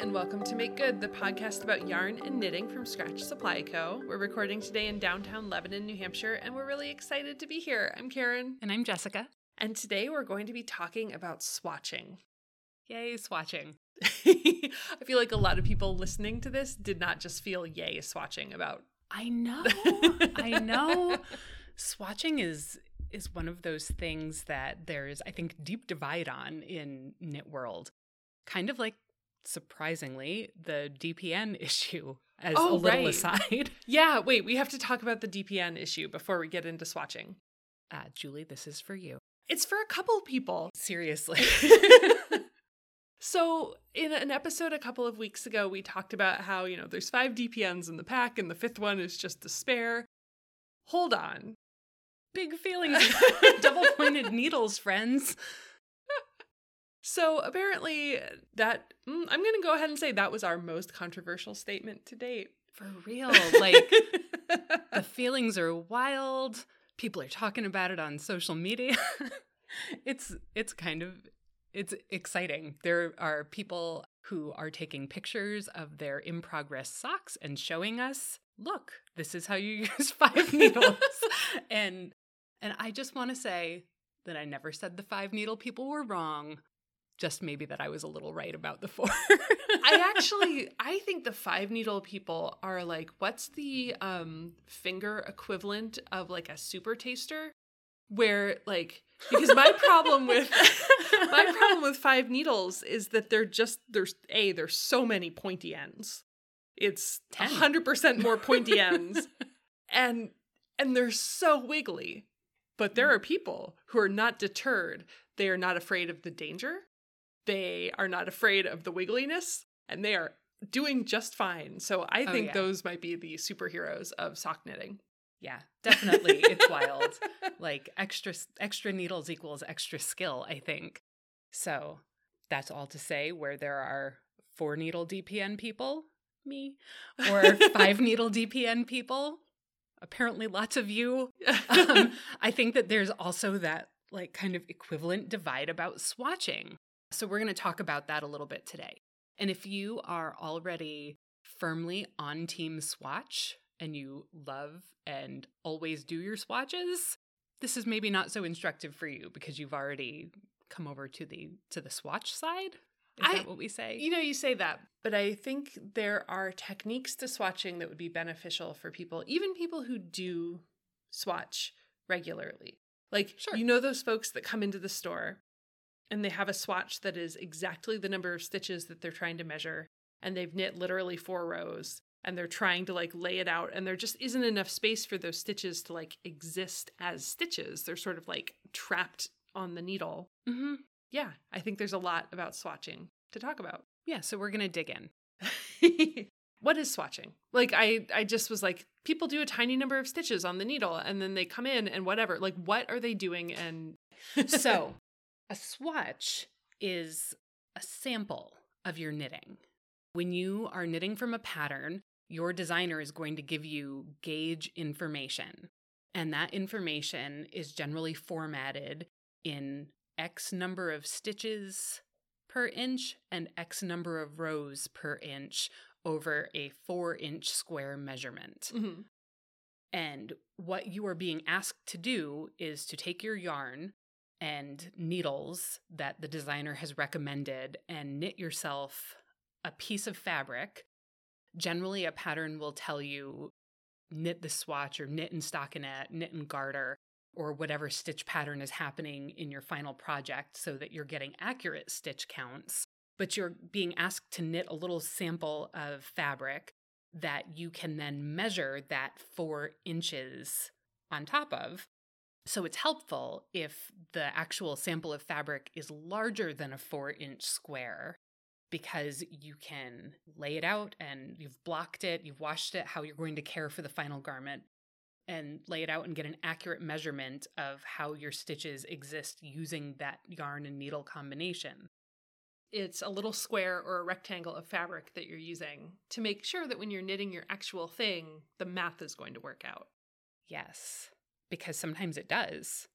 and welcome to Make Good, the podcast about yarn and knitting from Scratch Supply Co. We're recording today in downtown Lebanon, New Hampshire, and we're really excited to be here. I'm Karen. And I'm Jessica. And today we're going to be talking about swatching. Yay, swatching. I feel like a lot of people listening to this did not just feel yay swatching about. I know. I know. Swatching is is one of those things that there's I think deep divide on in knit world. Kind of like surprisingly the DPN issue as Oh, a little right. aside. Yeah, wait, we have to talk about the DPN issue before we get into swatching. Uh, Julie, this is for you. It's for a couple people. Seriously. So, in an episode a couple of weeks ago, we talked about how, you know, there's five DPNs in the pack and the fifth one is just a spare. Hold on. Big feelings. Double pointed needles, friends. So, apparently, that, mm, I'm going to go ahead and say that was our most controversial statement to date. For real. Like the feelings are wild. People are talking about it on social media. it's it's kind of it's exciting. There are people who are taking pictures of their in progress socks and showing us, look, this is how you use five needles. and and I just want to say that I never said the five needle people were wrong. Just maybe that I was a little right about the four. I actually I think the five needle people are like what's the um finger equivalent of like a super taster where like because my problem with my problem with five needles is that they're just there's a there's so many pointy ends. It's Ten. hundred percent more pointy ends, and and they're so wiggly. But there are people who are not deterred. They are not afraid of the danger. They are not afraid of the wiggliness, and they are doing just fine. So I Oh, think yeah. those might be the superheroes of sock knitting. Yeah, definitely. It's wild. Like extra extra needles equals extra skill, I think. So, that's all to say where there are four needle DPN people, me, or five needle DPN people, apparently lots of you. Um, I think that there's also that like kind of equivalent divide about swatching. So we're going to talk about that a little bit today. And if you are already firmly on team swatch and you love and always do your swatches, this is maybe not so instructive for you because you've already come over to the to the swatch side. Is I- that what we say? You know, you say that, but I think there are techniques to swatching that would be beneficial for people, even people who do swatch regularly. Like, Sure. you know, those folks that come into the store and they have a swatch that is exactly the number of stitches that they're trying to measure, and they've knit literally four rows, and they're trying to like lay it out, and there just isn't enough space for those stitches to like exist as stitches. They're sort of like trapped on the needle. hmm Yeah, I think there's a lot about swatching to talk about. Yeah, so we're going to dig in. what is swatching? Like I I just was like people do a tiny number of stitches on the needle and then they come in and whatever. Like what are they doing and So, a swatch is a sample of your knitting. When you are knitting from a pattern, your designer is going to give you gauge information. And that information is generally formatted in X number of stitches per inch and X number of rows per inch over a four inch square measurement. Mhm. And what you are being asked to do is to take your yarn and needles that the designer has recommended and knit yourself a piece of fabric. Generally, a pattern will tell you knit the swatch or knit and stockinette, knit and garter, or whatever stitch pattern is happening in your final project so that you're getting accurate stitch counts. But you're being asked to knit a little sample of fabric that you can then measure that four inches on top of. So it's helpful if the actual sample of fabric is larger than a four inch square because you can lay it out and you've blocked it, you've washed it, how you're going to care for the final garment, and lay it out and get an accurate measurement of how your stitches exist using that yarn and needle combination. it's a little square or a rectangle of fabric that you're using to make sure that when you're knitting your actual thing, the math is going to work out. Yes, because sometimes it does,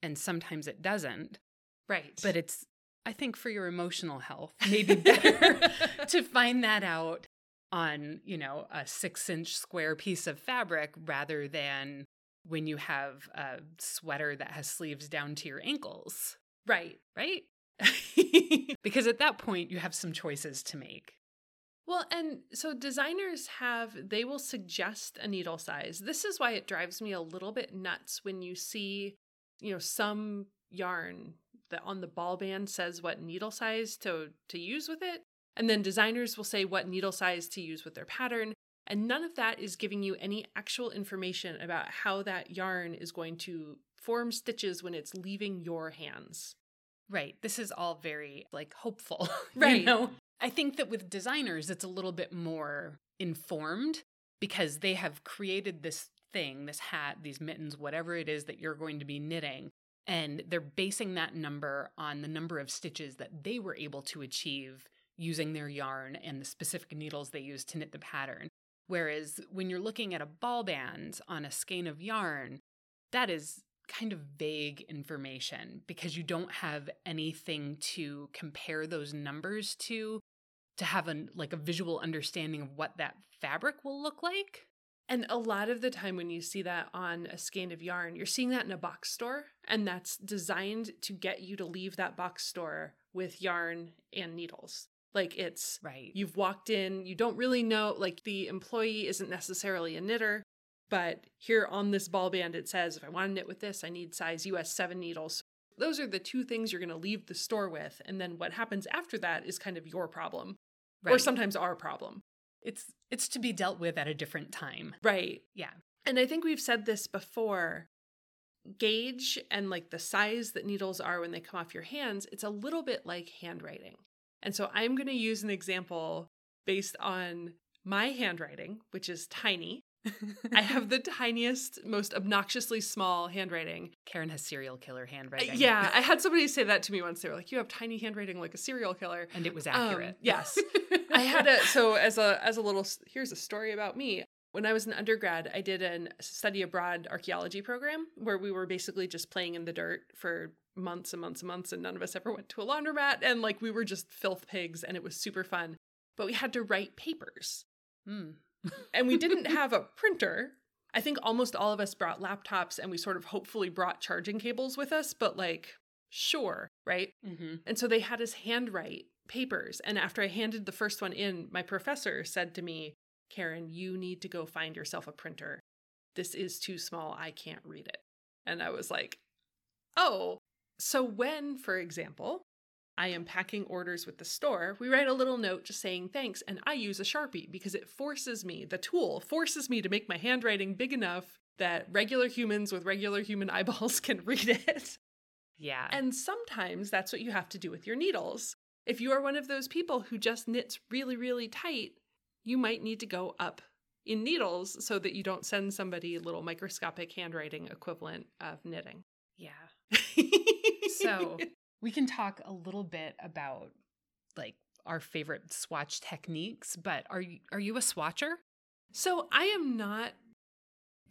and sometimes it doesn't. Right. But it's I think for your emotional health, maybe better to find that out on, you know, a six inch square piece of fabric rather than when you have a sweater that has sleeves down to your ankles. Right. Right? because at that point, you have some choices to make. Well, and so designers have, they will suggest a needle size. This is why it drives me a little bit nuts when you see, you know, some yarn that on the ball band says what needle size to, to use with it. And then designers will say what needle size to use with their pattern. And none of that is giving you any actual information about how that yarn is going to form stitches when it's leaving your hands. Right. This is all very like hopeful. Right. You know? I think that with designers, it's a little bit more informed because they have created this thing, this hat, these mittens, whatever it is that you're going to be knitting. And they're basing that number on the number of stitches that they were able to achieve using their yarn and the specific needles they use to knit the pattern. Whereas when you're looking at a ball band on a skein of yarn, that is kind of vague information because you don't have anything to compare those numbers to to have a like a visual understanding of what that fabric will look like. And a lot of the time, when you see that on a skein of yarn, you're seeing that in a box store, and that's designed to get you to leave that box store with yarn and needles. Like it's Right. you've walked in, you don't really know, like the employee isn't necessarily a knitter, but here on this ball band, it says if I want to knit with this, I need size US 7 needles. Those are the two things you're going to leave the store with. And then what happens after that is kind of your problem, or sometimes our problem. it's it's to be dealt with at a different time. Right. Yeah. And I think we've said this before gauge and like the size that needles are when they come off your hands, it's a little bit like handwriting. And so I'm going to use an example based on my handwriting, which is tiny. I have the tiniest, most obnoxiously small handwriting. Karen has serial killer Uh, handwriting. Yeah, I had somebody say that to me once. They were like, "You have tiny handwriting like a serial killer." and it was Um, accurate. yes. I had a so as a as a little here's a story about me. When I was an undergrad, I did a study abroad archaeology program where we were basically just playing in the dirt for months and months and months, and none of us ever went to a laundromat, and like we were just filth pigs, and it was super fun. But we had to write papers, Mm. And we didn't have a printer. I think almost all of us brought laptops, and we sort of hopefully brought charging cables with us, but like, sure, right? hmm And so they had us handwrite papers. And after I handed the first one in, my professor said to me, Karen, you need to go find yourself a printer. This is too small. I can't read it. And I was like, oh. So when, for example, I am packing orders with the store, we write a little note just saying thanks. And I use a Sharpie because it forces me, the tool forces me to make my handwriting big enough that regular humans with regular human eyeballs can read it. Yeah. And sometimes that's what you have to do with your needles. If you are one of those people who just knits really, really tight, you might need to go up in needles so that you don't send somebody a little microscopic handwriting equivalent of knitting. yeah. So we can talk a little bit about like our favorite swatch techniques, but are you are you a swatcher? So I am not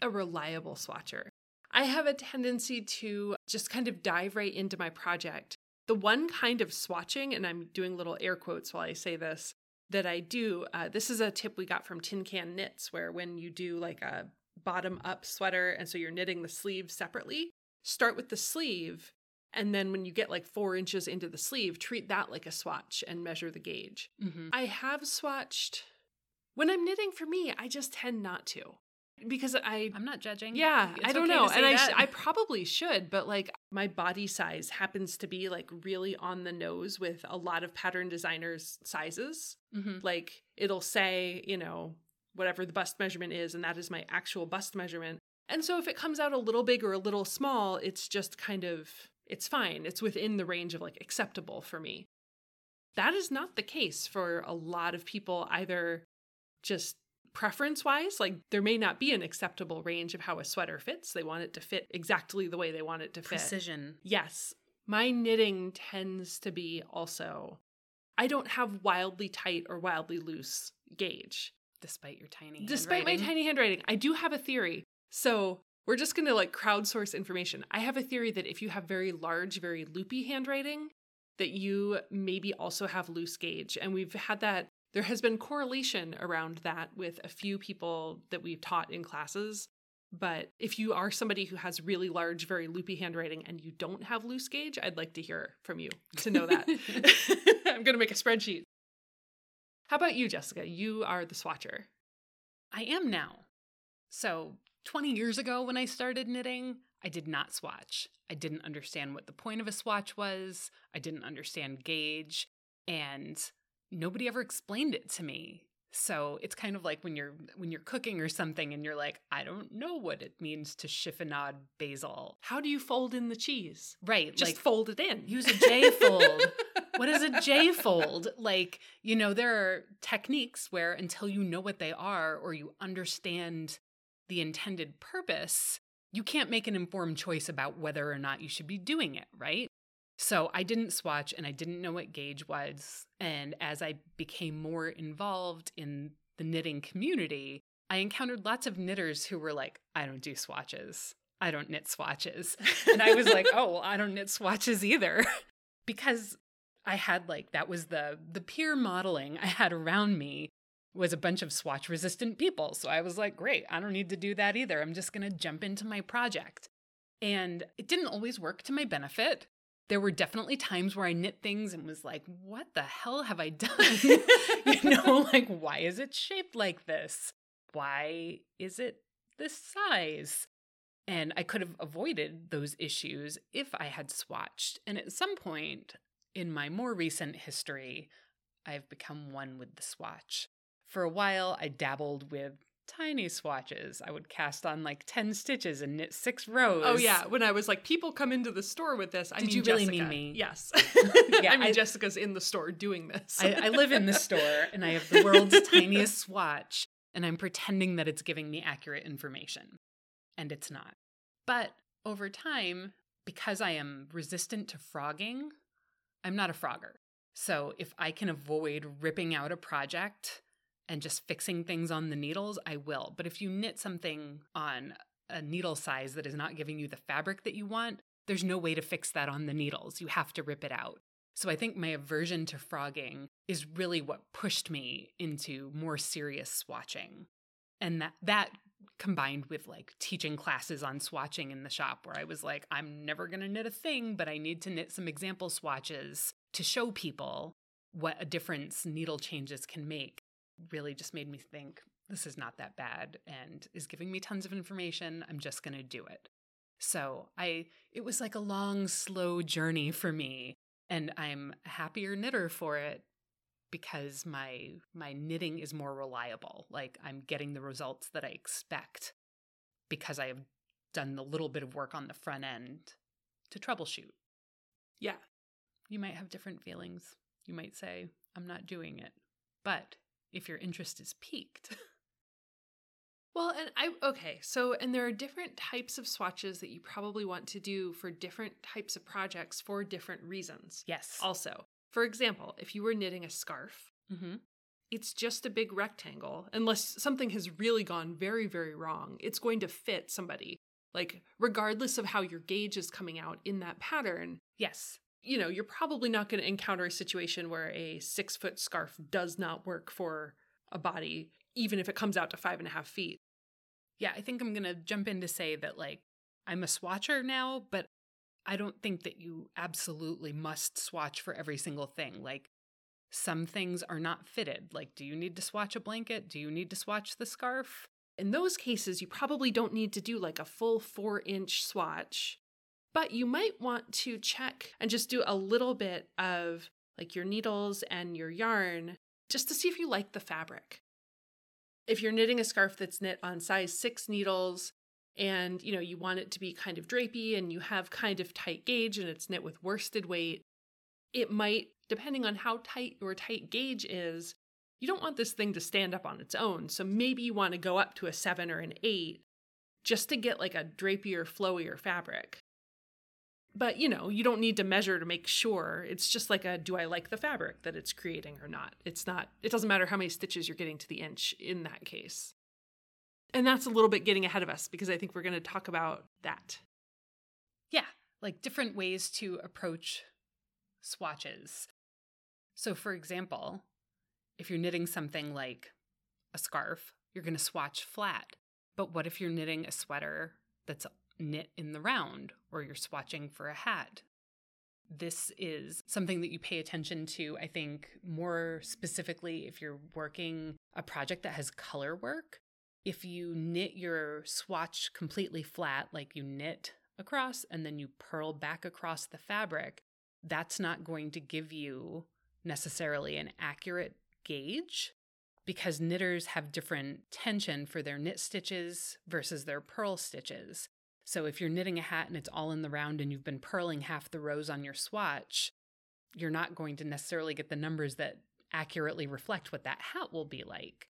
a reliable swatcher. I have a tendency to just kind of dive right into my project. The one kind of swatching, and I'm doing little air quotes while I say this, that I do, uh, this is a tip we got from Tin Can Knits, where when you do like a bottom up sweater, and so you're knitting the sleeve separately, start with the sleeve. And then when you get like four inches into the sleeve, treat that like a swatch and measure the gauge. Mm-hmm. I have swatched. When I'm knitting for me, I just tend not to because I I'm not judging. yeah, It's I don't okay know. And I sh- I probably should, but like my body size happens to be like really on the nose with a lot of pattern designers sizes. Mhm. Like it'll say, you know, whatever the bust measurement is and that is my actual bust measurement. And so if it comes out a little big or a little small, it's just kind of it's fine. It's within the range of like acceptable for me. That is not the case for a lot of people either just preference wise like there may not be an acceptable range of how a sweater fits. They want it to fit exactly the way they want it to fit. Precision. yes. My knitting tends to be also i don't have wildly tight or wildly loose gauge. Despite your tiny despite my tiny handwriting. I do have a theory. So we're just going to like crowdsource information i have a theory that if you have very large very loopy handwriting that you maybe also have loose gauge. And we've had that, there has been correlation around that with a few people that we've taught in classes. But if you are somebody who has really large, very loopy handwriting and you don't have loose gauge, I'd like to hear from you to know that. I'm going to make a spreadsheet. How about you, Jessica? You are the swatcher. I am now. So, 20 years ago when I started knitting, I did not swatch. I didn't understand what the point of a swatch was. I didn't understand gauge, and nobody ever explained it to me. So it's kind of like when you're when you're cooking or something and you're like, I don't know what it means to chiffonade basil. How do you fold in the cheese? Right. Just like, fold it in. Use a J fold. what is a J fold? Like, you know, there are techniques where until you know what they are or you understand the intended purpose, you can't make an informed choice about whether or not you should be doing it, right? So I didn't swatch and I didn't know what gauge was. And as I became more involved in the knitting community, I encountered lots of knitters who were like, I don't do swatches. I don't knit swatches. And I was like, oh, well, I don't knit swatches either. because I had like that was the the peer modeling I had around me was a bunch of swatch resistant people. So I was like, great, I don't need to do that either. I'm just going to jump into my project. And it didn't always work to my benefit. There were definitely times where I knit things and was like, what the hell have I done? you know, like, why is it shaped like this? Why is it this size? And I could have avoided those issues if I had swatched. And at some point in my more recent history, I've become one with the swatch. For a while, I dabbled with tiny swatches. I would cast on like 10 stitches and knit six rows. Oh, yeah. When I was like, people come into the store with this. I Did mean, you really Jessica. mean me? Yes. Yeah, I mean, I- Jessica's in the store doing this. I, I live in the store and I have the world's tiniest swatch, and I'm pretending that it's giving me accurate information. And it's not. But over time, because I am resistant to frogging, I'm not a frogger. So if I can avoid ripping out a project and just fixing things on the needles, I will. But if you knit something on a needle size that is not giving you the fabric that you want, there's no way to fix that on the needles. You have to rip it out. So I think my aversion to frogging is really what pushed me into more serious swatching. And that that combined with like teaching classes on swatching in the shop where I was like I'm never going to knit a thing, but I need to knit some example swatches to show people what a difference needle changes can make. Really just made me think this is not that bad and is giving me tons of information. I'm just going to do it. So, I it was like a long slow journey for me and I'm a happier knitter for it because my my knitting is more reliable. Like I'm getting the results that I expect because I have done the little bit of work on the front end to troubleshoot. yeah. You might have different feelings. You might say, I'm not doing it. But if your interest is piqued, Well, and I, okay, so, and there are different types of swatches that you probably want to do for different types of projects for different reasons. yes. Also, for example, if you were knitting a scarf, mm-hmm. it's just a big rectangle. Unless something has really gone very, very wrong, it's going to fit somebody. Like, regardless of how your gauge is coming out in that pattern, Yes. You know, you're probably not going to encounter a situation where a six foot scarf does not work for a body, even if it comes out to five and a half feet. Yeah, I think I'm going to jump in to say that, like, I'm a swatcher now, but I don't think that you absolutely must swatch for every single thing. Like, some things are not fitted. Like, do you need to swatch a blanket? Do you need to swatch the scarf? In those cases, you probably don't need to do like a full four inch swatch, but you might want to check and just do a little bit of like your needles and your yarn just to see if you like the fabric. If you're knitting a scarf that's knit on size six needles and you know you want it to be kind of drapey and you have kind of tight gauge and it's knit with worsted weight, it might, depending on how tight your tight gauge is, you don't want this thing to stand up on its own. So maybe you want to go up to a seven or an eight just to get like a drapier, flowier fabric. But you know, you don't need to measure to make sure. It's just like a do I like the fabric that it's creating or not? It's not, it doesn't matter how many stitches you're getting to the inch in that case. And that's a little bit getting ahead of us because I think we're going to talk about that. Yeah, like different ways to approach swatches. So, for example, if you're knitting something like a scarf, you're going to swatch flat. But what if you're knitting a sweater that's knit in the round or you're swatching for a hat? This is something that you pay attention to, I think, more specifically if you're working a project that has color work. If you knit your swatch completely flat, like you knit across and then you purl back across the fabric, that's not going to give you necessarily an accurate gauge because knitters have different tension for their knit stitches versus their purl stitches. So if you're knitting a hat and it's all in the round and you've been purling half the rows on your swatch, you're not going to necessarily get the numbers that accurately reflect what that hat will be like.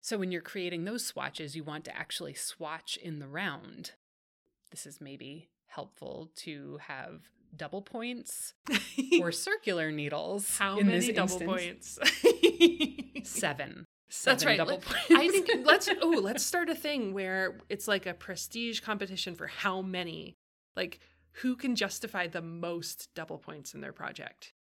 So when you're creating those swatches, you want to actually swatch in the round. This is maybe helpful to have double points or circular needles. How many double instance. points? Seven. That's right. Double points. I think let's oh let's start a thing where it's like a prestige competition for how many, like who can justify the most double points in their project.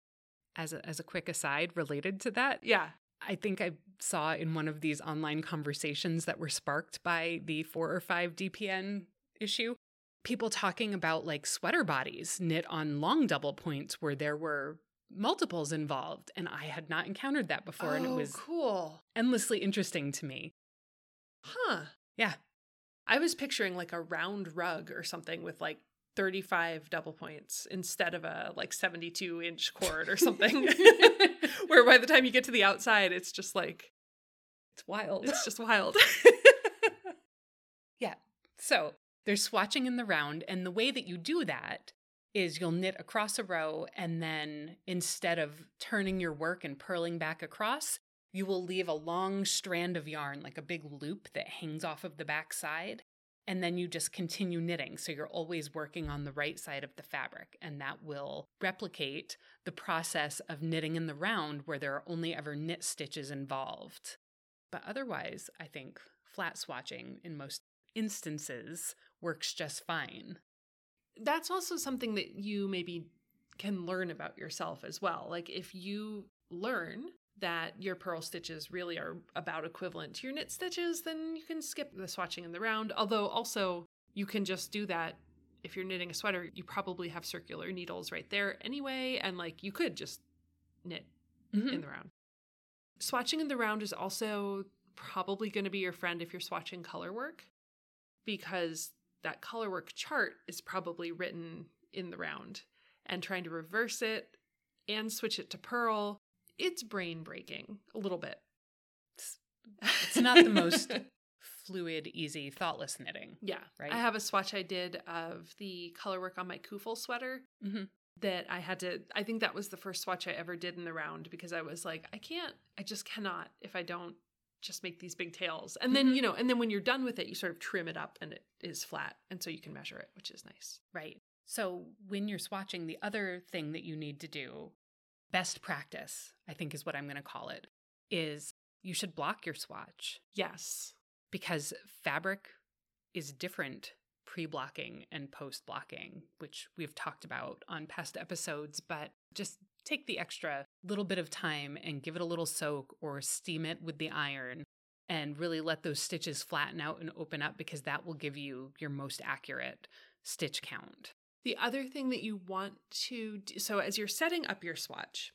as a, as a quick aside related to that, Yeah, I think I saw in one of these online conversations that were sparked by the four or five DPN issue, people talking about like sweater bodies knit on long double points where there were multiples involved. And I had not encountered that before. and it Oh, was cool, endlessly interesting to me. huh? Yeah. I was picturing like a round rug or something with like 35 double points instead of a like 72 inch cord or something. Where by the time you get to the outside, it's just like, It's wild. it's just wild. Yeah. So there's swatching in the round. And the way that you do that is you'll knit across a row. And then instead of turning your work and purling back across, you will leave a long strand of yarn, like a big loop that hangs off of the back side. And then you just continue knitting. So you're always working on the right side of the fabric. And that will replicate the process of knitting in the round where there are only ever knit stitches involved. But otherwise, I think flat swatching in most instances works just fine. That's also something that you maybe can learn about yourself as well. Like if you learn that your purl stitches really are about equivalent to your knit stitches, then you can skip the swatching in the round. Although also you can just do that if you're knitting a sweater, you probably have circular needles right there anyway, and like you could just knit mm-hmm. in the round. Swatching in the round is also probably going to be your friend if you're swatching color work because that color work chart is probably written in the round and trying to reverse it and switch it to purl it's brain breaking a little bit It's not the most fluid, easy, thoughtless knitting. yeah Right. i have a swatch i did of the color work on my kufel sweater Mhm. that i had to i think that was the first swatch i ever did in the round because i was like i can't i just cannot if i don't just make these big tails and then Mhm. you know and then when you're done with it you sort of trim it up and it is flat and so you can measure it which is nice Right. So when you're swatching, the other thing that you need to do, best practice, I think is what I'm going to call it, is you should block your swatch yes because fabric is different pre blocking and post blocking, which we've talked about on past episodes. But just take the extra little bit of time and give it a little soak or steam it with the iron and really let those stitches flatten out and open up because that will give you your most accurate stitch count. The other thing that you want to do, so as you're setting up your swatch,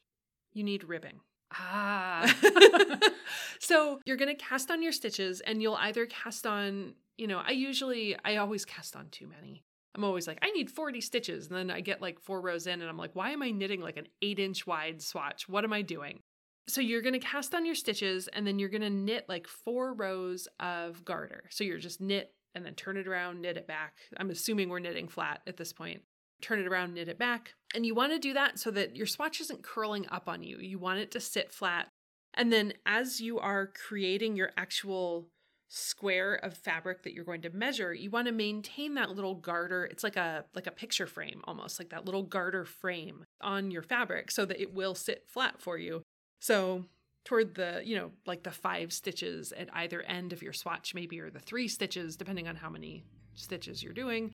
you need ribbing. Ah. so you're going to cast on your stitches and you'll either cast on, you know, I usually, I always cast on too many. I'm always like, I need 40 stitches. And then I get like four rows in and I'm like, why am I knitting like an eight inch wide swatch? What am I doing? So you're going to cast on your stitches and then you're going to knit like four rows of garter. So you're just knit and then turn it around, knit it back. I'm assuming we're knitting flat at this point. Turn it around, knit it back. And you want to do that so that your swatch isn't curling up on you. You want it to sit flat. And then as you are creating your actual square of fabric that you're going to measure, you want to maintain that little garter. It's like a like a picture frame almost, like that little garter frame on your fabric so that it will sit flat for you. So toward the, you know, like the five stitches at either end of your swatch, maybe, or the three stitches, depending on how many stitches you're doing,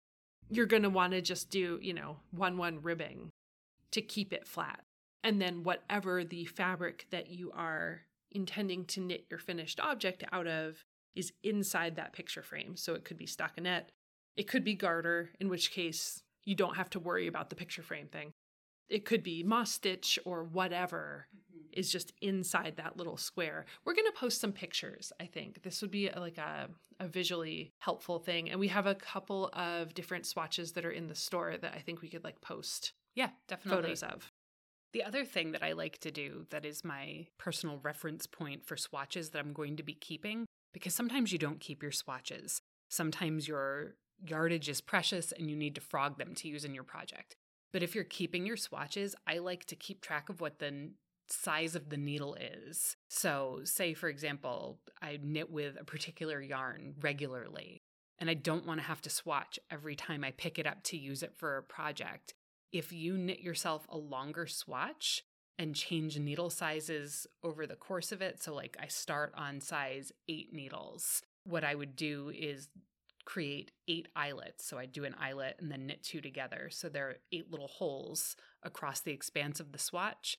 you're going to want to just do, you know, one one ribbing to keep it flat. And then whatever the fabric that you are intending to knit your finished object out of is inside that picture frame. So it could be stockinette, it could be garter, in which case you don't have to worry about the picture frame thing. It could be moss stitch or whatever mm-hmm. is just inside that little square. We're going to post some pictures, I think. This would be like a, a visually helpful thing. And we have a couple of different swatches that are in the store that I think we could like post yeah, definitely. photos of. The other thing that I like to do that is my personal reference point for swatches that I'm going to be keeping, because sometimes you don't keep your swatches. Sometimes your yardage is precious and you need to frog them to use in your project. But if you're keeping your swatches, I like to keep track of what the size of the needle is. So, say for example, I knit with a particular yarn regularly, and I don't want to have to swatch every time I pick it up to use it for a project. If you knit yourself a longer swatch and change needle sizes over the course of it, so like I start on size eight needles, what I would do is create eight eyelets. So I do an eyelet and then knit two together. So there are eight little holes across the expanse of the swatch.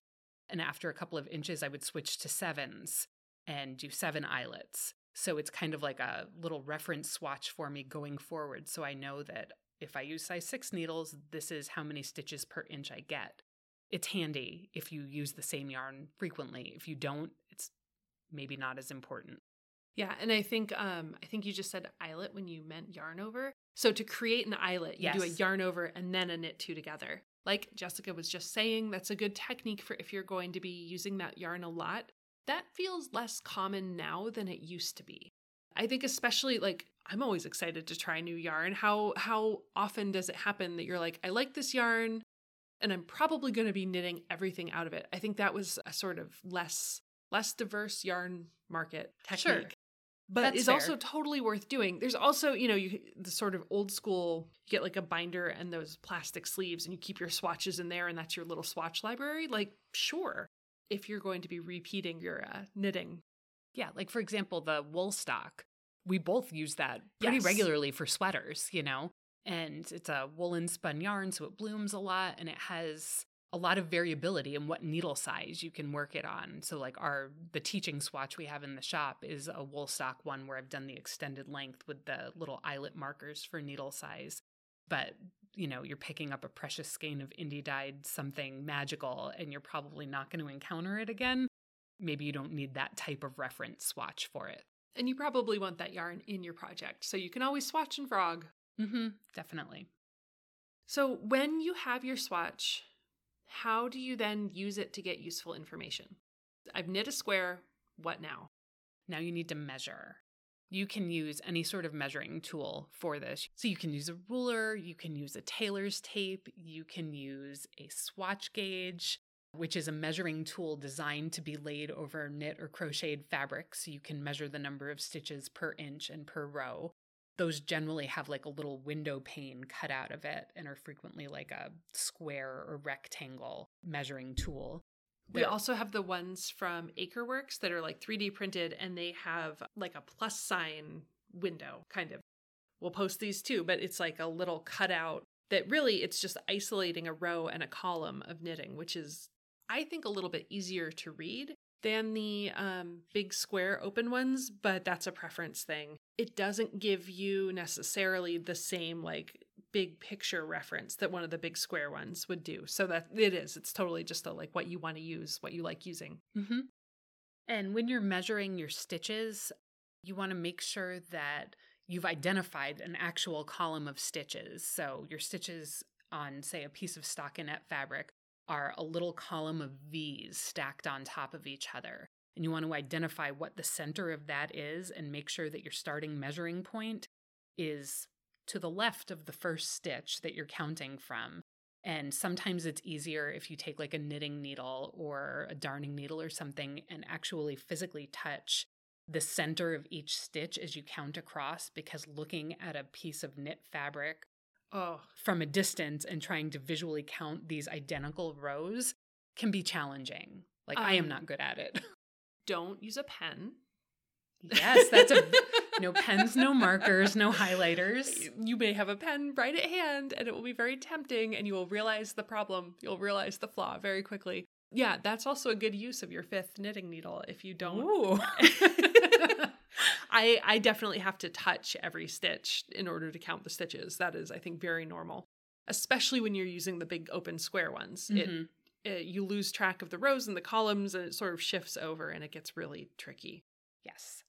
And after a couple of inches, I would switch to sevens and do seven eyelets. So it's kind of like a little reference swatch for me going forward. So I know that if I use size six needles, this is how many stitches per inch I get. It's handy if you use the same yarn frequently. If you don't, it's maybe not as important. Yeah, and I think um I think you just said eyelet when you meant yarn over. So to create an eyelet, you yes. do a yarn over and then a knit two together. Like Jessica was just saying, that's a good technique for if you're going to be using that yarn a lot. That feels less common now than it used to be. I think especially like I'm always excited to try new yarn. How how often does it happen that you're like, I like this yarn and I'm probably going to be knitting everything out of it. I think that was a sort of less less diverse yarn market technique. Sure but That's is fair. also totally worth doing. There's also, you know, you the sort of old school, you get like a binder and those plastic sleeves and you keep your swatches in there and that's your little swatch library. Like, sure, if you're going to be repeating your uh, knitting. Yeah, like for example, the Woolstok. We both use that pretty yes. regularly for sweaters, you know? And it's a woolen spun yarn, so it blooms a lot and it has a lot of variability in what needle size you can work it on. So like our the teaching swatch we have in the shop is a wool Woolstok one where I've done the extended length with the little eyelet markers for needle size. But you know, you're picking up a precious skein of indie dyed something magical and you're probably not going to encounter it again. Maybe you don't need that type of reference swatch for it. And you probably want that yarn in your project. So you can always swatch and frog. Mm-hmm. Definitely. So when you have your swatch, how do you then use it to get useful information? I've knit a square. What now? Now you need to measure. You can use any sort of measuring tool for this. So you can use a ruler, you can use a tailor's tape, you can use a swatch gauge, which is a measuring tool designed to be laid over knit or crocheted fabric so you can measure the number of stitches per inch and per row those generally have like a little window pane cut out of it and are frequently like a square or rectangle measuring tool. We also have the ones from Acreworks that are like 3D printed and they have like a plus sign window, kind of. We'll post these too, but it's like a little cutout that really it's just isolating a row and a column of knitting, which is, I think, a little bit easier to read than the um, big square open ones, but that's a preference thing. It doesn't give you necessarily the same like big picture reference that one of the big square ones would do. So that it is. It's totally just a, like what you want to use, what you like using. Mm-hmm. And when you're measuring your stitches, you want to make sure that you've identified an actual column of stitches. So your stitches on, say, a piece of stockinette fabric are a little column of V's stacked on top of each other. And you want to identify what the center of that is and make sure that your starting measuring point is to the left of the first stitch that you're counting from. And sometimes it's easier if you take like a knitting needle or a darning needle or something and actually physically touch the center of each stitch as you count across because looking at a piece of knit fabric oh. from a distance and trying to visually count these identical rows can be challenging. Like um, I am um, not good at it. Don't use a pen. Yes, that's a no pens, no markers, no highlighters. You may have a pen right at hand and it will be very tempting and you will realize the problem. You'll realize the flaw very quickly. Yeah, that's also a good use of your fifth knitting needle if you don't. I I definitely have to touch every stitch in order to count the stitches. That is I think very normal, especially when you're using the big open square ones. Mhm. It, it you lose track of the rows and the columns and it sort of shifts over and it gets really tricky. Yes.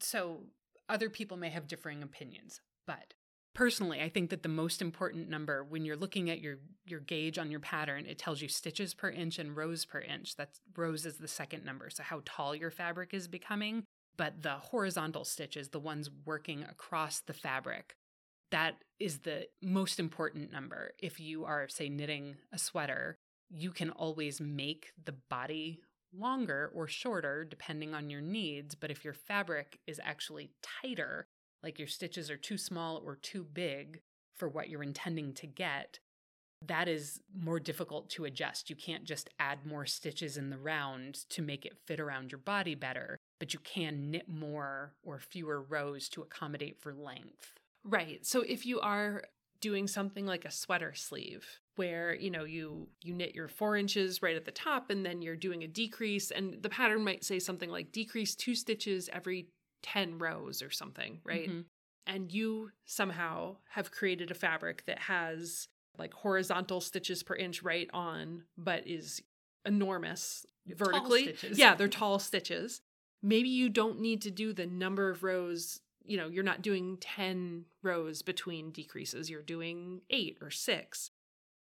So other people may have differing opinions, but personally, I think that the most important number when you're looking at your your gauge on your pattern, it tells you stitches per inch and rows per inch. That's rows is the second number, so how tall your fabric is becoming, but the horizontal stitches, the ones working across the fabric, that is the most important number. If you are say knitting a sweater, you can always make the body longer or shorter depending on your needs. But if your fabric is actually tighter, like your stitches are too small or too big for what you're intending to get, that is more difficult to adjust. You can't just add more stitches in the round to make it fit around your body better, but you can knit more or fewer rows to accommodate for length. Right. So if you are doing something like a sweater sleeve where you know you you knit your four inches right at the top and then you're doing a decrease and the pattern might say something like decrease two stitches every 10 rows or something right Mhm. and you somehow have created a fabric that has like horizontal stitches per inch right on but is enormous You have tall vertically stitches. yeah they're tall stitches maybe you don't need to do the number of rows you know you're not doing 10 rows between decreases you're doing 8 or 6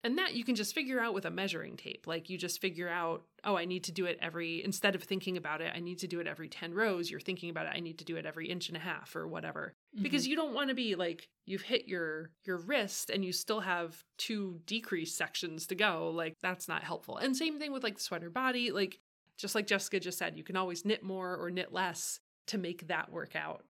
and that you can just figure out with a measuring tape like you just figure out oh i need to do it every instead of thinking about it i need to do it every 10 rows you're thinking about it i need to do it every inch and a half or whatever. Because mm-hmm. you don't want to be like you've hit your your wrist and you still have two decrease sections to go like that's not helpful. And same thing with like the sweater body like just like jessica just said you can always knit more or knit less to make that work out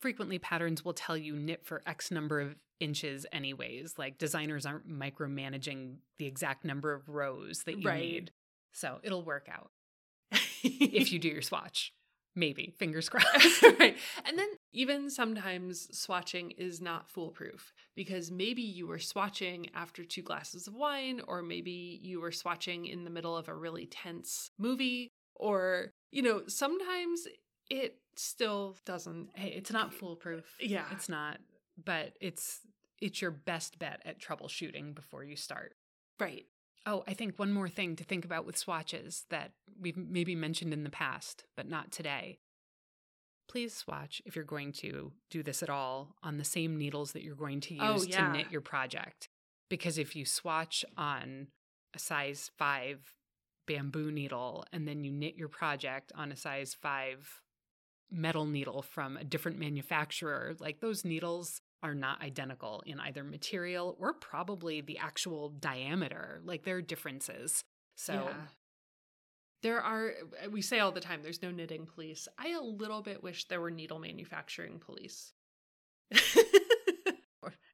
frequently patterns will tell you knit for X number of inches, anyways. Like designers aren't micromanaging the exact number of rows that you Right. need. So it'll work out if you do your swatch. Maybe. Fingers crossed. right. And then even sometimes swatching is not foolproof because maybe you were swatching after two glasses of wine, or maybe you were swatching in the middle of a really tense movie, or, you know, sometimes it still doesn't. hey, it's not foolproof. Yeah. It's not, but it's it's your best bet at troubleshooting before you start. Right. Oh, I think one more thing to think about with swatches that we've maybe mentioned in the past, but not today. Please swatch if you're going to do this at all on the same needles that you're going to oh, use Oh, to knit your project. Because if you swatch on a size five bamboo needle and then you knit your project on a size five metal needle from a different manufacturer, like those needles are not identical in either material or probably the actual diameter. Like there are differences. So Yeah. There are, uh, we say all the time, there's no knitting police. I a little bit wish there were needle manufacturing police.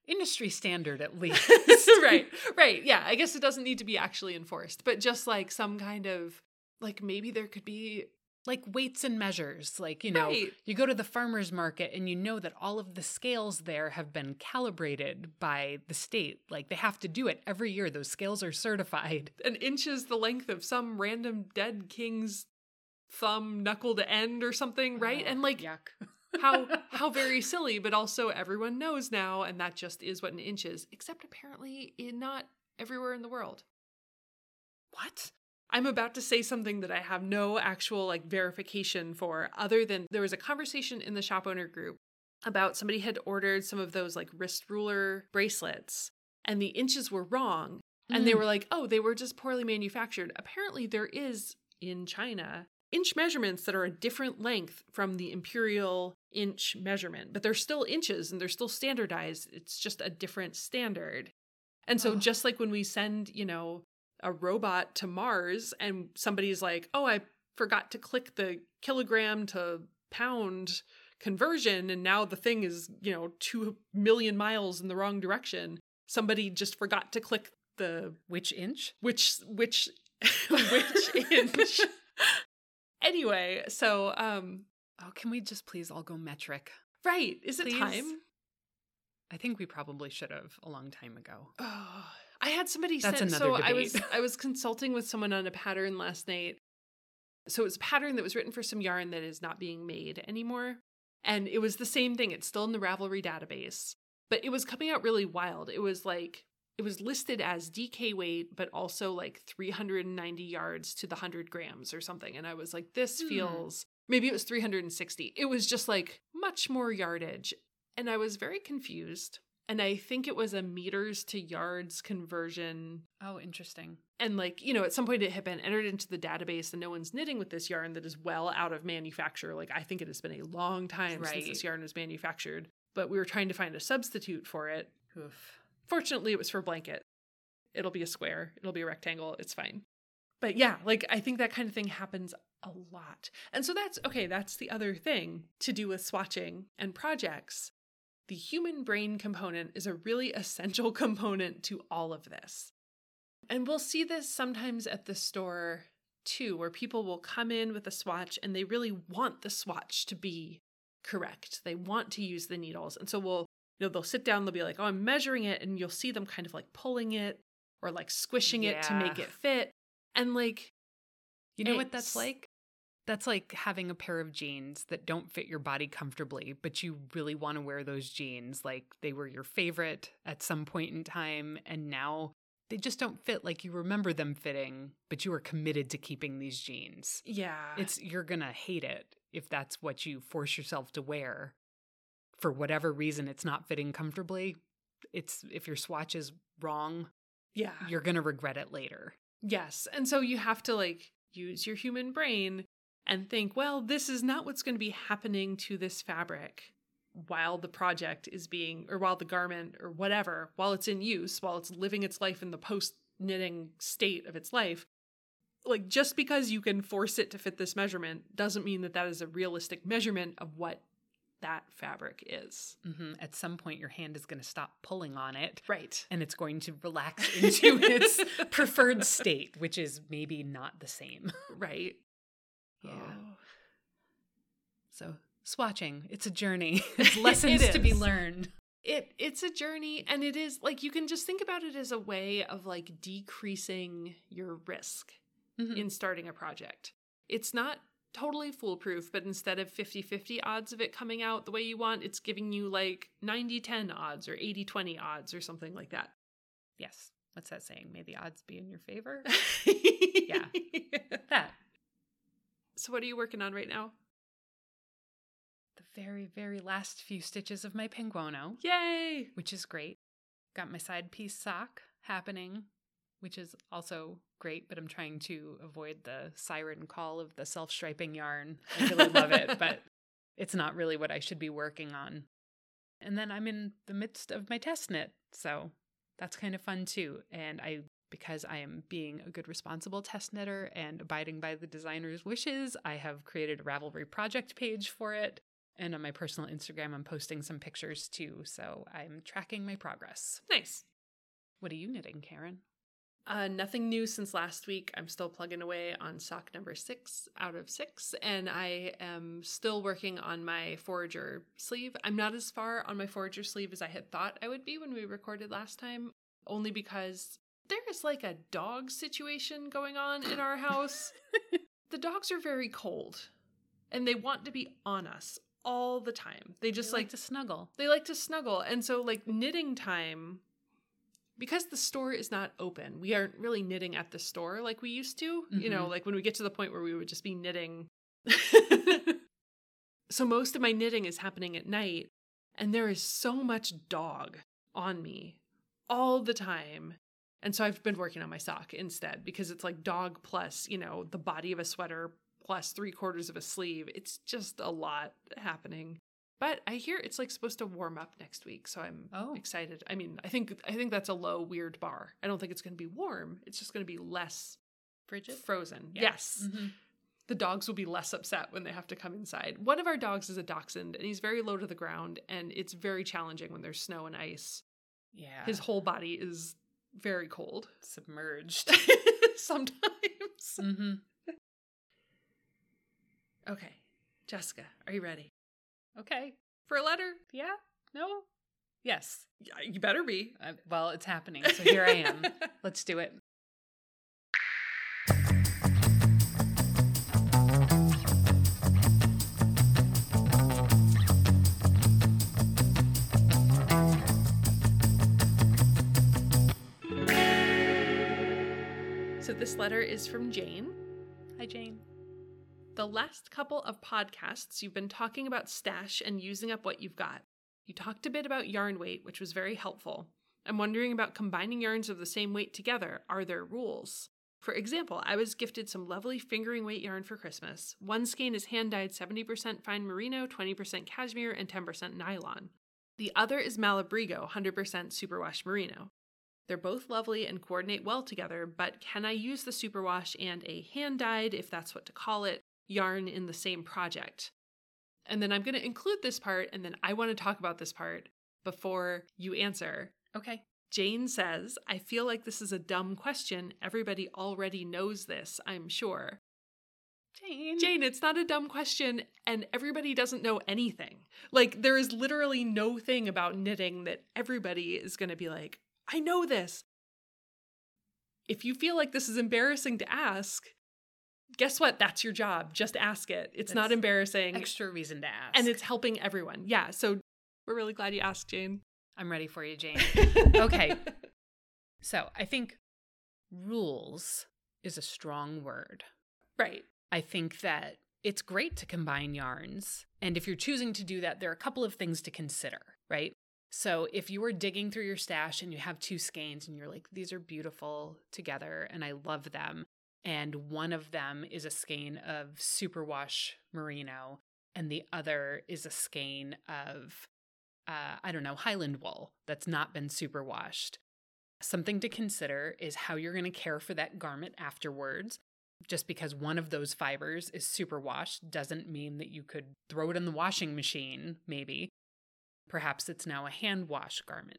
industry standard at least. right, right. Yeah, I guess it doesn't need to be actually enforced, but just like some kind of, like maybe there could be. Like weights and measures. Like, you know, Right. you go to the farmer's market and you know that all of the scales there have been calibrated by the state. Like they have to do it every year. Those scales are certified. an inch is the length of some random dead king's thumb knuckle to end or something, right? Oh, and like yuck. how how very silly, but also everyone knows now, and that just is what an inch is. Except apparently, in not everywhere in the world. What? I'm about to say something that I have no actual like verification for, other than there was a conversation in the shop owner group about somebody had ordered some of those like wrist ruler bracelets, and the inches were wrong. And they Mm. were like, oh, they were just poorly manufactured. Apparently, there is in China inch measurements that are a different length from the imperial inch measurement, but they're still inches and they're still standardized. It's just a different standard. And so, Oh. just like when we send, you know, a robot to Mars and somebody's like, oh, I forgot to click the kilogram to pound conversion and now the thing is, you know, 2 million miles in the wrong direction. Somebody just forgot to click the Which inch? which which which inch. anyway, so um Oh, can we just please all go metric? right, is it time? I think we probably should have a long time ago. Oh, I had somebody That's send, so I was. I was consulting with someone on a pattern last night. So it was a pattern that was written for some yarn that is not being made anymore. And it was the same thing. It's still in the Ravelry database, but it was coming out really wild. It was like it was listed as DK weight, but also like 390 yards to the 100 grams or something. And I was like, this Hmm. feels maybe it was 360. It was just like much more yardage. And I was very confused. And I think it was a meters to yards conversion. Oh, interesting. And like, you know, at some point it had been entered into the database and no one's knitting with this yarn that is well out of manufacture. Like, I think it has been a long time since this yarn was manufactured, but we were trying to find a substitute for it. Oof. Fortunately, it was for blanket. It'll be a square, it'll be a rectangle, it's fine. But yeah, like I think that kind of thing happens a lot. And so that's okay, that's the other thing to do with swatching and projects. The human brain component is a really essential component to all of this. And we'll see this sometimes at the store too, where people will come in with a swatch and they really want the swatch to be correct. They want to use the needles. And so we'll you know, they'll sit down, they'll be like, oh, I'm measuring it, and you'll see them kind of like pulling it or like squishing it to make it fit. And like, You know what that's like? That's like having a pair of jeans that don't fit your body comfortably, but you really want to wear those jeans. Like they were your favorite at some point in time, and now they just don't fit like you remember them fitting, but you are committed to keeping these jeans. yeah, It's you're going to hate it if that's what you force yourself to wear. For whatever reason it's not fitting comfortably. It's if your swatch is wrong, yeah, you're going to regret it later. yes. And so you have to like use your human brain and think, well, this is not what's going to be happening to this fabric while the project is being, or while the garment or whatever, while it's in use, while it's living its life in the post knitting state of its life. Like, just because you can force it to fit this measurement doesn't mean that that is a realistic measurement of what that fabric is. hmm At some point, your hand is going to stop pulling on it Right. and it's going to relax into its preferred state, which is maybe not the same. Right. Yeah. Oh. So, swatching, it's a journey. It's lessons It to be learned. it it's a journey and it is like you can just think about it as a way of like decreasing your risk Mhm. in starting a project. It's not totally foolproof, but instead of 50-50 odds of it coming out the way you want, it's giving you like 90-10 odds or 80-20 odds or something like that. Yes. What's that saying? May the odds be in your favor? yeah. that. So what are you working on right now? The very, very last few stitches of my penguono, Yay! which is great. Got my side piece sock happening, which is also great, but I'm trying to avoid the siren call of the self striping yarn. I really love it, but it's not really what I should be working on. And then I'm in the midst of my test knit, so that's kind of fun too. And I, because I am being a good, responsible test knitter and abiding by the designer's wishes, I have created a Ravelry project page for it. And on my personal Instagram, I'm posting some pictures too, so I'm tracking my progress. Nice. What are you knitting, Karen? Uh, nothing new since last week. I'm still plugging away on sock number six out of six, and I am still working on my forager sleeve. I'm not as far on my forager sleeve as I had thought I would be when we recorded last time, only because there is like a dog situation going on in our house. the dogs are very cold, and they want to be on us all the time. They just They like to snuggle. they like to snuggle. And so, like, knitting time, because the store is not open, we aren't really knitting at the store like we used to. You know, Mhm. like when we get to the point where we would just be knitting. so, most of my knitting is happening at night, and there is so much dog on me all the time. And so I've been working on my sock instead because it's like dog plus, you know, the body of a sweater plus three quarters of a sleeve. It's just a lot happening. But I hear it's like supposed to warm up next week, so I'm Oh. excited. I mean, I think I think that's a low weird bar. I don't think it's going to be warm. It's just going to be less Frigid? frozen. Yeah. Yes. Mhm. The dogs will be less upset when they have to come inside. One of our dogs is a dachshund and he's very low to the ground and it's very challenging when there's snow and ice. Yeah. His whole body is very cold. submerged. Sometimes. hmm Okay. Jessica, are you ready? Okay. For a letter? Yeah? No? Yes. Yeah, you better be. Uh, well, it's happening. So here I am. Let's do it. So this letter is from Jane. Hi, Jane. The last couple of podcasts, you've been talking about stash and using up what you've got. You talked a bit about yarn weight, which was very helpful. I'm wondering about combining yarns of the same weight together. Are there rules? For example, I was gifted some lovely fingering weight yarn for Christmas. One skein is hand dyed 70% fine merino, 20% cashmere, and 10% nylon. The other is Malabrigo, 100% superwash merino. They're both lovely and coordinate well together, but can I use the superwash and a hand dyed, if that's what to call it, yarn in the same project? And then I'm going to include this part, and then I want to talk about this part before you answer. Okay. Jane says, I feel like this is a dumb question. Everybody already knows this, I'm sure. Jane. Jane, it's not a dumb question, and everybody doesn't know anything. Like, there is literally no thing about knitting that everybody is going to be like, I know this. If you feel like this is embarrassing to ask, guess what? That's your job. Just ask it. It's That's not embarrassing. Extra reason to ask. And it's helping everyone. Yeah. So we're really glad you asked, Jane. I'm ready for you, Jane. Okay. So I think rules is a strong word. right. I think that it's great to combine yarns. And if you're choosing to do that, there are a couple of things to consider? So if you are digging through your stash and you have two skeins and you're like, these are beautiful together and I love them. And one of them is a skein of superwash merino and the other is a skein of, uh, I don't know, Highland wool that's not been superwashed. Something to consider is how you're going to care for that garment afterwards just because one of those fibers is superwashed doesn't mean that you could throw it in the washing machine, maybe. Perhaps it's now a hand wash garment.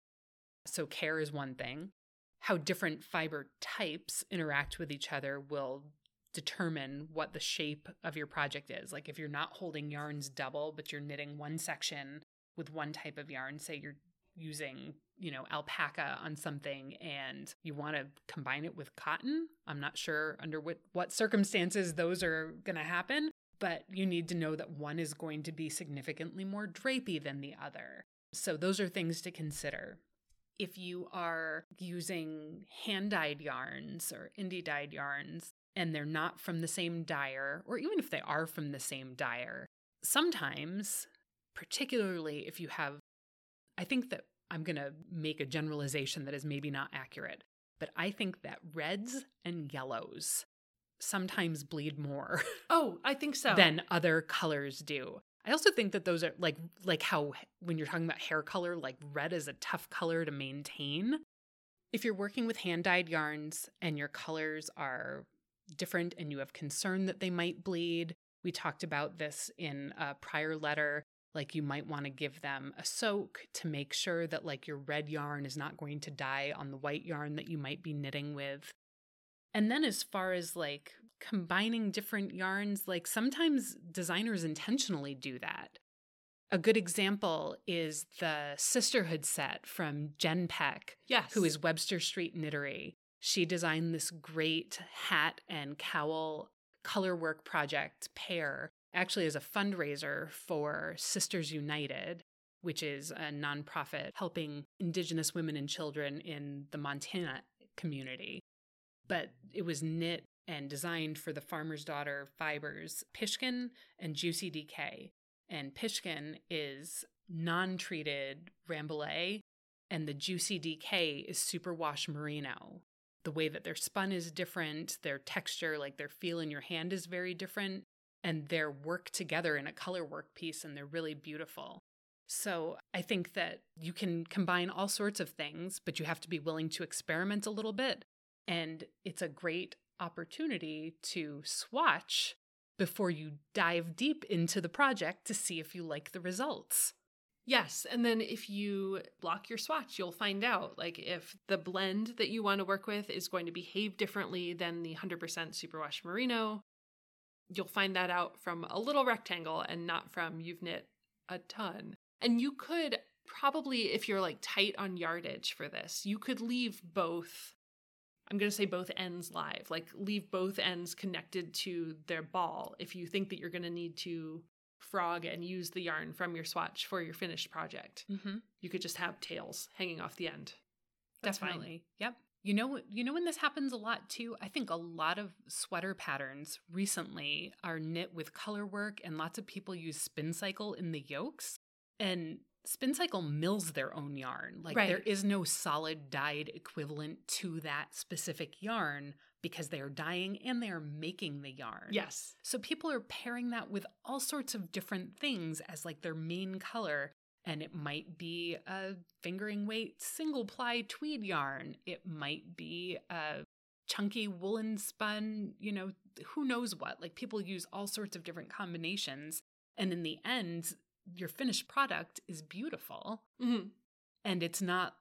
So, care is one thing. How different fiber types interact with each other will determine what the shape of your project is. Like, if you're not holding yarns double, but you're knitting one section with one type of yarn, say you're using, you know, alpaca on something and you want to combine it with cotton. I'm not sure under what, what circumstances those are going to happen, but you need to know that one is going to be significantly more drapey than the other. So those are things to consider. If you are using hand dyed yarns or indie dyed yarns and they're not from the same dyer, or even if they are from the same dyer, sometimes, particularly if you have I think that I'm going to make a generalization that is maybe not accurate, but I think that reds and yellows sometimes bleed more Oh, I think so. than other colors do. I also think that those are like like how when you're talking about hair color, like red is a tough color to maintain. If you're working with hand-dyed yarns and your colors are different and you have concern that they might bleed, we talked about this in a prior letter like you might want to give them a soak to make sure that like your red yarn is not going to dye on the white yarn that you might be knitting with and then as far as like combining different yarns like sometimes designers intentionally do that a good example is the sisterhood set from jen peck yes. who is webster street knittery she designed this great hat and cowl color work project pair actually as a fundraiser for Sisters United, which is a nonprofit helping Indigenous women and children in the Montana community. But it was knit and designed for the Farmer's Daughter fibers, Pishkin and Juicy DK. And Pishkin is non treated Rambouillet, and the Juicy DK is superwash merino. The way that they're spun is different, their texture, like their feel in your hand, is very different and their work together in a color work piece and they're really beautiful. So I think that you can combine all sorts of things, but you have to be willing to experiment a little bit. And it's a great opportunity to swatch before you dive deep into the project to see if you like the results. Yes, and then if you block your swatch, you'll find out like if the blend that you want to work with is going to behave differently than the 100% superwash merino, you'll find that out from a little rectangle and not from you've knit a ton. And you could probably if you're like tight on yardage for this, you could leave both I'm going to say both ends live, like leave both ends connected to their ball if you think that you're going to need to frog and use the yarn from your swatch for your finished project. Mm-hmm. You could just have tails hanging off the end. That's Definitely. Yep. You know, you know when this happens a lot too. I think a lot of sweater patterns recently are knit with color work, and lots of people use spin cycle in the yokes. And spin cycle mills their own yarn. Like Right. there is no solid dyed equivalent to that specific yarn because they are dyeing and they are making the yarn. Yes. So people are pairing that with all sorts of different things as like their main color. And it might be a fingering weight single ply tweed yarn. It might be a chunky woolen spun, you know, who knows what. Like people use all sorts of different combinations. And in the end, your finished product is beautiful Mhm. and it's not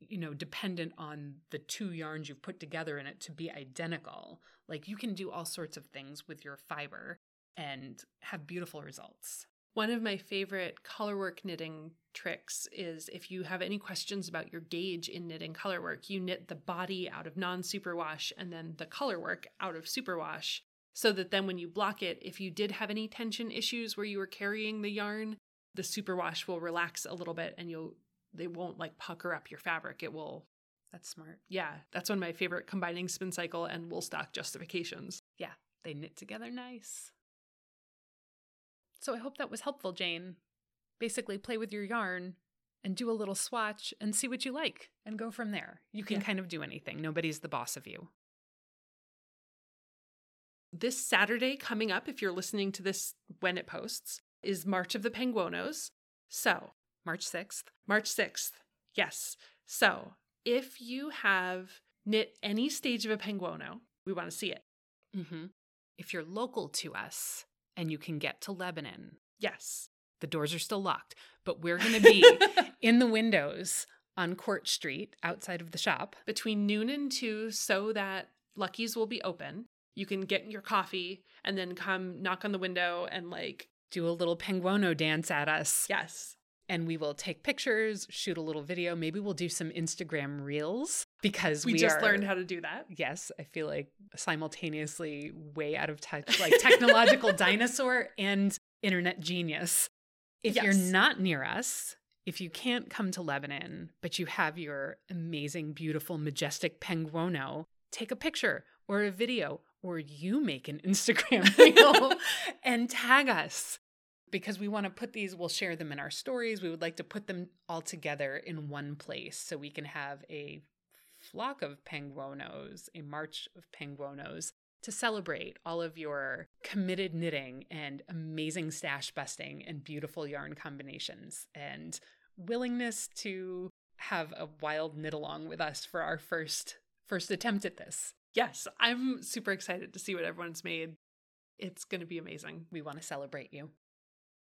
you know dependent on the two yarns you've put together in it to be identical like you can do all sorts of things with your fiber and have beautiful results One of my favorite colorwork knitting tricks is if you have any questions about your gauge in knitting colorwork, you knit the body out of non superwash and then the colorwork out of superwash. So that then when you block it, if you did have any tension issues where you were carrying the yarn, the superwash will relax a little bit and you'll they won't like pucker up your fabric. It will that's smart yeah, that's one of my favorite combining spin cycle and Woolstok justifications. yeah they knit together nice so i hope that was helpful jane basically play with your yarn and do a little swatch and see what you like and go from there you can Yeah. kind of do anything nobody's the boss of you This Saturday coming up, if you're listening to this when it posts, is March of the Penguonos. So, march 6th March 6th. Yes. So, if you have knit any stage of a penguono, we want to see it. mm-hmm. if you're local to us and you can get to lebanon Yes. The doors are still locked, but we're going to be in the windows on Court Street outside of the shop. Between noon and 2 so that Lucky's will be open. You can get your coffee and then come knock on the window and like, Do a little penguono dance at us. yes. And we will take pictures, shoot a little video. Maybe we'll do some Instagram reels because We, we, just are- learned how to do that. Yes, I feel like simultaneously way out of touch, like technological dinosaur and internet genius. If you're not near us, if you can't come to Lebanon, but you have your amazing, beautiful, majestic penguono, take a picture or a video, or you make an Instagram reel and tag us because we want to put these, we'll share them in our stories. We would like to put them all together in one place so we can have a flock of penguinos, a march of penguinos to celebrate all of your committed knitting and amazing stash busting and beautiful yarn combinations and willingness to have a wild knit along with us for our first first attempt at this. Yes. I'm super excited to see what everyone's made. It's going to be amazing. We want to celebrate you.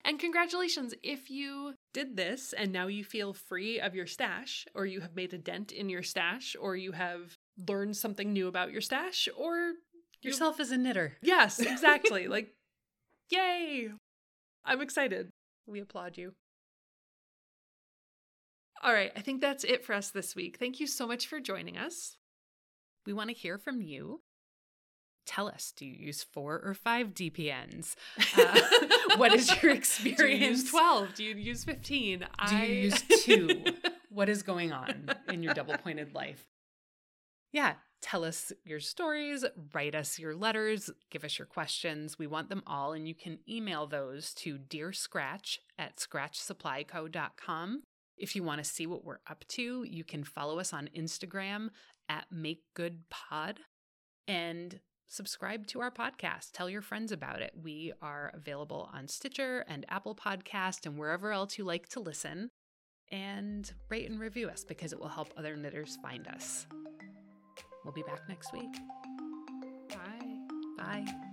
And congratulations if you did this and now you feel free of your stash, or you have made a dent in your stash, or you have learned something new about your stash, or you- Yourself as a knitter. Yes, exactly. like, yay! I'm excited. We applaud you. All right, I think that's it for us this week. Thank you so much for joining us. We want to hear from you. Tell us, do you use four or five DPNs? Uh, what is your Do you experience? use 12? Do you use 15? Do you use two? what is going on in your double pointed life? Yeah, tell us your stories, write us your letters, give us your questions. We want them all, and you can email those to Dear Scratch at scratchsupplyco.com. If you want to see what we're up to, you can follow us on Instagram at Make Good Pod and subscribe to our podcast. Tell your friends about it. We are available on Stitcher and Apple Podcast and wherever else you like to listen. And rate and review us because it will help other knitters find us. We'll be back next week. Bye. Bye.